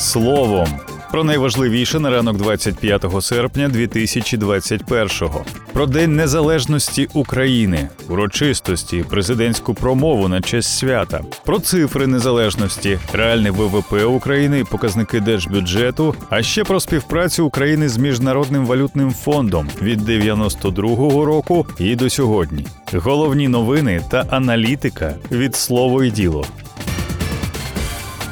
словом. Про найважливіше на ранок 25 серпня 2021-го. Про День Незалежності України, урочистості, президентську промову на честь свята, про цифри незалежності, реальне ВВП України, показники держбюджету, а ще про співпрацю України з міжнародним валютним фондом від 92-го року і до сьогодні. Головні новини та аналітика від слово і діло.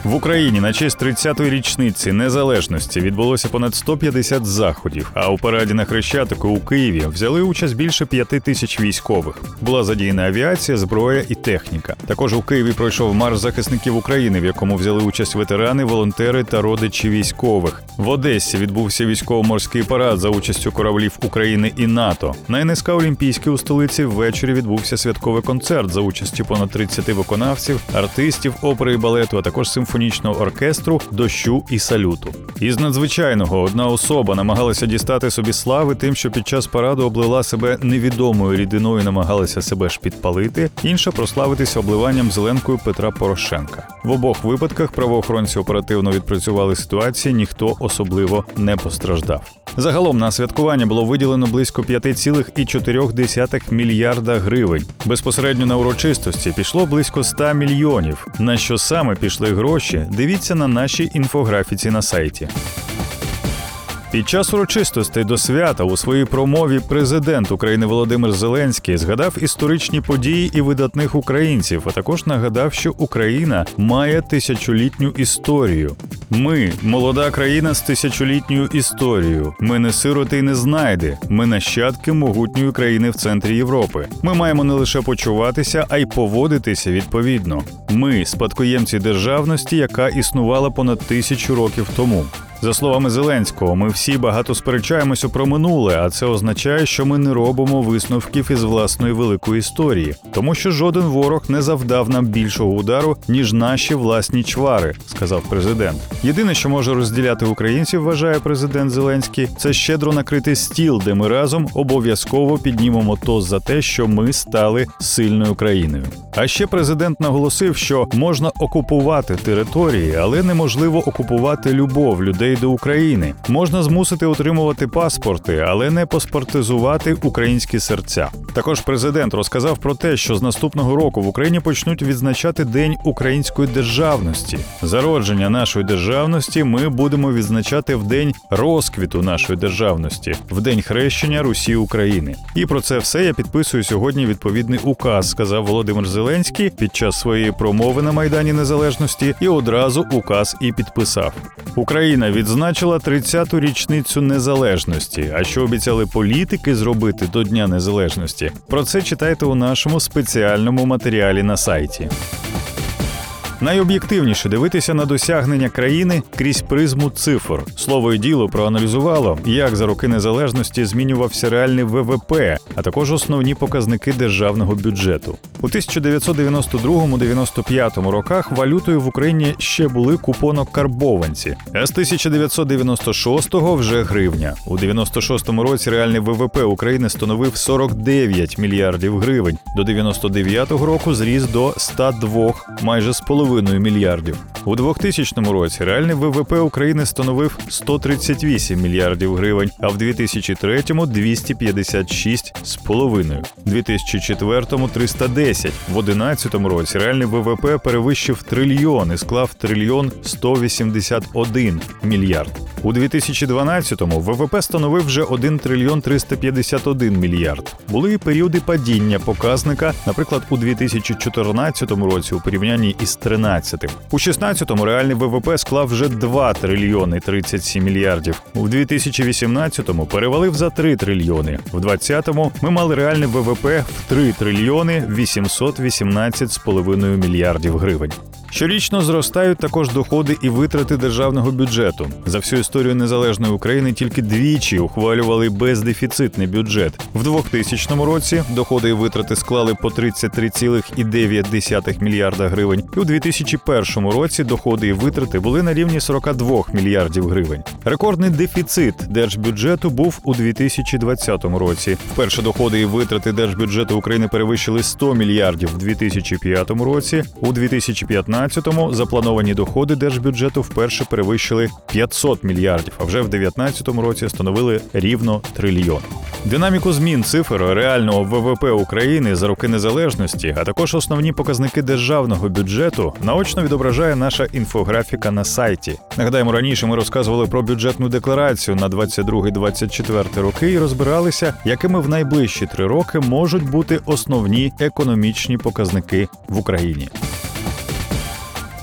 В Україні на честь 30-ї річниці незалежності відбулося понад 150 заходів. А у параді на Хрещатику у Києві взяли участь більше п'яти тисяч військових. Була задіяна авіація, зброя і техніка. Також у Києві пройшов марш захисників України, в якому взяли участь ветерани, волонтери та родичі військових. В Одесі відбувся військово-морський парад за участю кораблів України і НАТО. На НСК Олімпійській у столиці ввечері відбувся святковий концерт за участю понад 30 виконавців, артистів, опери і балету, а також симфонічного оркестру, дощу і салюту. Із надзвичайного одна особа намагалася дістати собі слави тим, що під час параду облила себе невідомою рідиною, намагалася себе ж підпалити. Інша прославитися обливанням зеленкою Петра Порошенка. В обох випадках правоохоронці оперативно відпрацювали ситуації, ніхто особливо не постраждав. Загалом на святкування було виділено близько 5,4 мільярда гривень. Безпосередньо на урочистості пішло близько 100 мільйонів. На що саме пішли гроші? Дивіться на нашій інфографіці на сайті. Під час урочистостей до свята у своїй промові президент України Володимир Зеленський згадав історичні події і видатних українців, а також нагадав, що Україна має тисячолітню історію. Ми молода країна з тисячолітньою історією. Ми не сироти й не знайди. Ми нащадки могутньої країни в центрі Європи. Ми маємо не лише почуватися, а й поводитися відповідно. Ми спадкоємці державності, яка існувала понад тисячу років тому. За словами Зеленського, ми всі багато сперечаємося про минуле, а це означає, що ми не робимо висновків із власної великої історії, тому що жоден ворог не завдав нам більшого удару ніж наші власні чвари, сказав президент. Єдине, що може розділяти українців, вважає президент Зеленський, це щедро накритий стіл, де ми разом обов'язково піднімемо тост за те, що ми стали сильною країною. А ще президент наголосив, що можна окупувати території, але неможливо окупувати любов людей до України. Можна змусити отримувати паспорти, але не паспортизувати українські серця. Також президент розказав про те, що з наступного року в Україні почнуть відзначати День української державності. Зародження нашої державності ми будемо відзначати в день розквіту нашої державності, в день хрещення Русі України. І про це все я підписую сьогодні відповідний указ, сказав Володимир Зеленський під час своєї промови на Майдані Незалежності і одразу указ і підписав. Україна відзначила 30-ту річницю незалежності. А що обіцяли політики зробити до Дня Незалежності? Про це читайте у нашому спеціальному матеріалі на сайті. Найоб'єктивніше дивитися на досягнення країни крізь призму цифр. Слово і діло проаналізувало, як за роки незалежності змінювався реальний ВВП, а також основні показники державного бюджету. У 1992-95 роках валютою в Україні ще були купонок-карбованці, а з 1996-го вже гривня. У 96-му році реальний ВВП України становив 49 мільярдів гривень. До 99-го року зріс до 102, майже з половиною мільярдів. У 2000 році реальний ВВП України становив 138 мільярдів гривень, а в 2003-му – 256 з половиною. У 2004-му – 310. В 2011 році реальний ВВП перевищив трильйон і склав трильйон 181 мільярд. У 2012-му ВВП становив вже 1 трильйон 351 мільярд. Були і періоди падіння показника, наприклад, у 2014 році у порівнянні із 13-тим. У 16-му реальний ВВП склав вже 2 трильйони 37 мільярдів. У 2018-му перевалив за 3 трильйони. В 20-му ми мали реальний ВВП в 3 трильйони 818,5 мільярдів гривень. Щорічно зростають також доходи і витрати державного бюджету. За всю історію незалежної України тільки двічі ухвалювали бездефіцитний бюджет. В 2000 році доходи і витрати склали по 33,9 мільярда гривень. У 2001 році доходи і витрати були на рівні 42 мільярдів гривень. Рекордний дефіцит держбюджету був у 2020 році. Вперше доходи і витрати держбюджету України перевищили 100 мільярдів у 2005 році. У 2015 2016-му заплановані доходи держбюджету вперше перевищили 500 мільярдів, а вже в 2019 році становили рівно трильйон. Динаміку змін цифр реального ВВП України за роки незалежності, а також основні показники державного бюджету наочно відображає наша інфографіка на сайті. Нагадаємо, раніше ми розказували про бюджетну декларацію на 22-24 роки і розбиралися, якими в найближчі три роки можуть бути основні економічні показники в Україні.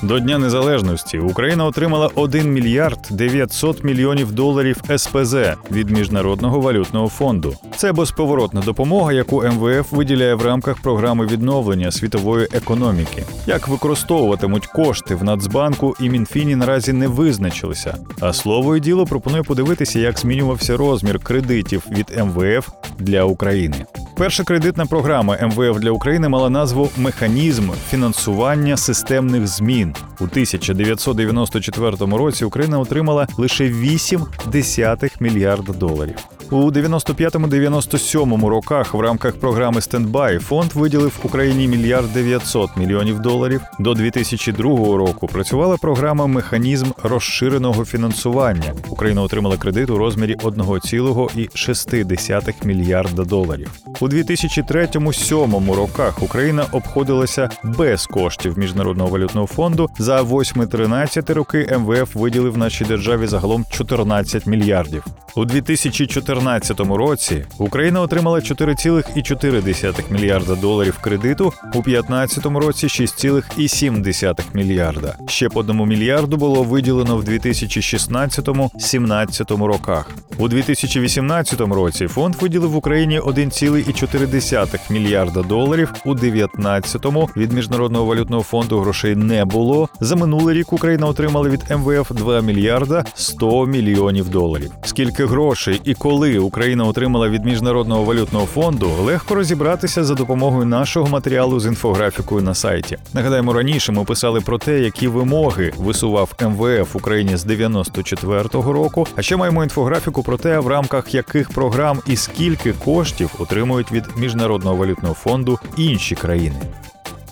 До Дня Незалежності Україна отримала 1 мільярд 900 мільйонів доларів СПЗ від Міжнародного валютного фонду. Це безповоротна допомога, яку МВФ виділяє в рамках програми відновлення світової економіки. Як використовуватимуть кошти в Нацбанку і Мінфіні наразі не визначилися. А слово і діло пропонує подивитися, як змінювався розмір кредитів від МВФ для України. Перша кредитна програма МВФ для України мала назву Механізм фінансування системних змін у 1994 році. Україна отримала лише 8 десятих мільярда доларів. У 95-97 роках в рамках програми «Стендбай» фонд виділив Україні мільярд 900 мільйонів доларів. До 2002 року працювала програма Механізм розширеного фінансування. Україна отримала кредит у розмірі 1,6 мільярда доларів. У 2003-2007 роках Україна обходилася без коштів міжнародного валютного фонду. За 8-13 роки МВФ виділив нашій державі загалом 14 мільярдів. У 2014 році Україна отримала 4,4 мільярда доларів кредиту, у 2015 році 6,7 мільярда. Ще по одному мільярду було виділено в 2016-17 роках. У 2018 році фонд виділив Україні 1,4 мільярда доларів. У 2019-му від міжнародного валютного фонду грошей не було. За минулий рік Україна отримала від МВФ 2 мільярда 100 мільйонів доларів. Скільки грошей і коли Україна отримала від міжнародного валютного фонду, легко розібратися за допомогою нашого матеріалу з інфографікою на сайті. Нагадаємо, раніше ми писали про те, які вимоги висував МВФ Україні з 94-го року. А ще маємо інфографіку про те, в рамках яких програм і скільки коштів отримують від міжнародного валютного фонду інші країни.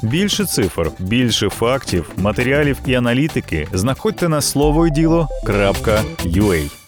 Більше цифр, більше фактів, матеріалів і аналітики знаходьте на слово й діло.ua.